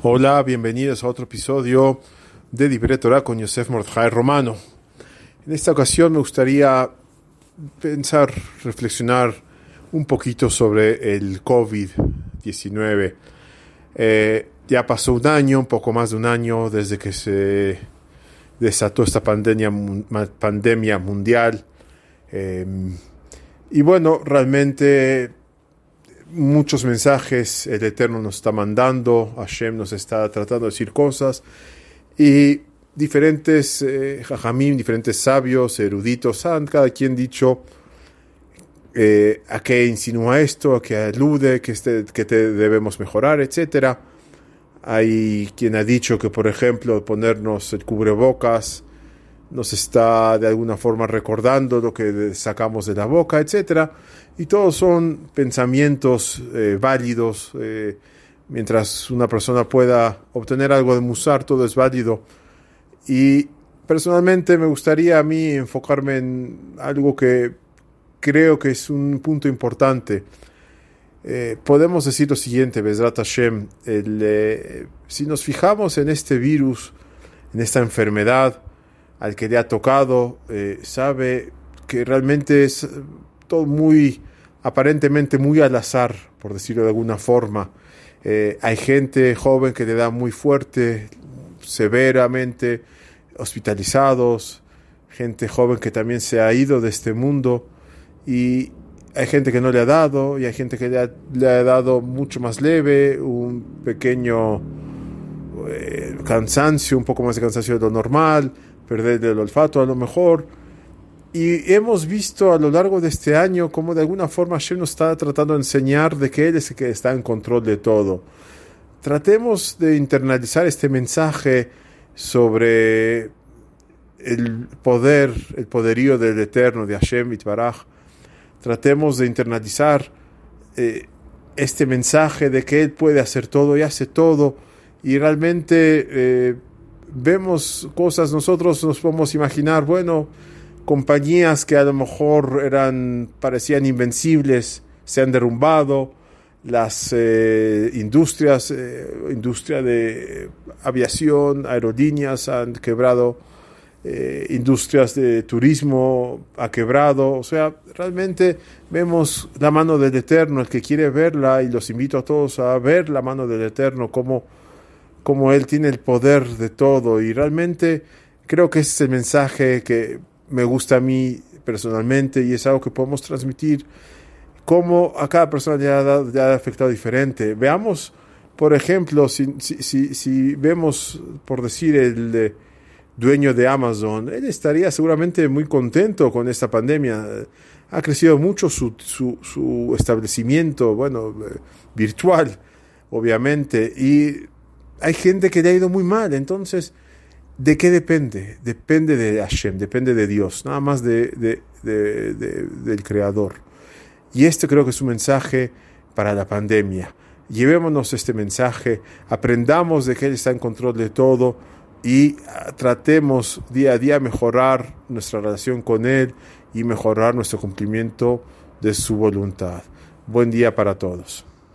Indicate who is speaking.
Speaker 1: Hola, bienvenidos a otro episodio de Dibre con Yosef Mordechai Romano. En esta ocasión me gustaría pensar, reflexionar un poquito sobre el COVID-19. Eh, ya pasó un año, un poco más de un año desde que se desató esta pandemia, pandemia mundial. Eh, y bueno, realmente muchos mensajes el Eterno nos está mandando, Hashem nos está tratando de decir cosas y diferentes eh, diferentes sabios, eruditos, han cada quien dicho eh, a qué insinúa esto, a qué alude, que, este, que te debemos mejorar, etcétera. Hay quien ha dicho que, por ejemplo, ponernos el cubrebocas nos está de alguna forma recordando lo que sacamos de la boca, etcétera. Y todos son pensamientos eh, válidos. Eh, mientras una persona pueda obtener algo de musar, todo es válido. Y personalmente me gustaría a mí enfocarme en algo que creo que es un punto importante. Eh, podemos decir lo siguiente, Bezrat Hashem, si nos fijamos en este virus, en esta enfermedad al que le ha tocado, sabe que realmente es todo muy aparentemente muy al azar, por decirlo de alguna forma. Eh, hay gente joven que le da muy fuerte, severamente hospitalizados, gente joven que también se ha ido de este mundo y hay gente que no le ha dado y hay gente que le ha, dado mucho más leve, un pequeño eh, cansancio, un poco más de cansancio de lo normal, perder el olfato a lo mejor y hemos visto a lo largo de este año cómo de alguna forma Hashem nos está tratando de enseñar de que Él es el que está en control de todo. Tratemos de internalizar este mensaje sobre el poder, el poderío del Eterno, de Hashem Itbaraj. Tratemos de internalizar eh, este mensaje de que Él puede hacer todo y hace todo. Y realmente eh, vemos cosas, nosotros nos podemos imaginar, bueno, compañías que a lo mejor eran parecían invencibles se han derrumbado las eh, industrias eh, industria de aviación aerolíneas han quebrado eh, industrias de turismo ha quebrado o sea realmente vemos la mano del eterno el que quiere verla y los invito a todos a ver la mano del eterno como como él tiene el poder de todo y realmente creo que ese es el mensaje que me gusta a mí personalmente y es algo que podemos transmitir como a cada persona le ha, afectado diferente. Veamos, por ejemplo, si, vemos, por decir, el dueño de Amazon, él estaría seguramente muy contento con esta pandemia. Ha crecido mucho su, su, su establecimiento, bueno, eh, virtual, obviamente, y hay gente que le ha ido muy mal, entonces ¿De qué depende? Depende de Hashem, depende de Dios, nada más de, del Creador. Y este creo que es un mensaje para la pandemia. Llevémonos este mensaje, aprendamos de que Él está en control de todo y ah, tratemos día a día mejorar nuestra relación con Él y mejorar nuestro cumplimiento de su voluntad. Buen día para todos.